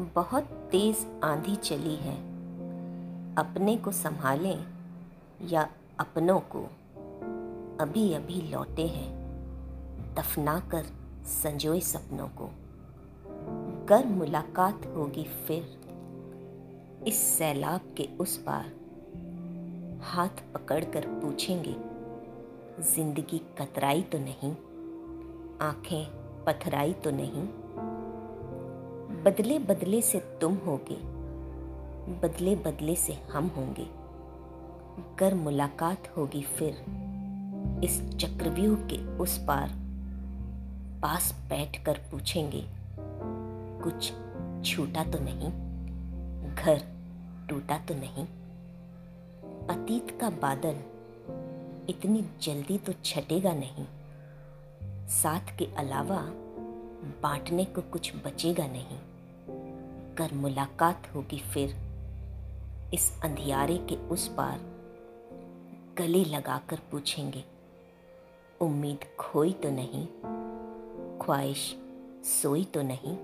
बहुत तेज आंधी चली है। अपने को संभालें या अपनों को अभी अभी लौटे हैं। दफना कर संजोए सपनों को। कर मुलाकात होगी फिर। इस सैलाब के उस पार हाथ पकड़कर पूछेंगे, ज़िंदगी कतराई तो नहीं? आँखें पथराई तो नहीं? बदले बदले से तुम होगे, बदले बदले से हम होंगे। कर मुलाकात होगी फिर, इस चक्रव्यूह के उस पार, पास बैठकर पूछेंगे, कुछ छूटा तो नहीं, घर टूटा तो नहीं। अतीत का बादल इतनी जल्दी तो छटेगा नहीं, साथ के अलावा बांटने को कुछ बचेगा नहीं। कर मुलाकात होगी फिर। इस अंधियारे के उस पार गले लगाकर पूछेंगे, उम्मीद खोई तो नहीं? ख्वाहिश सोई तो नहीं?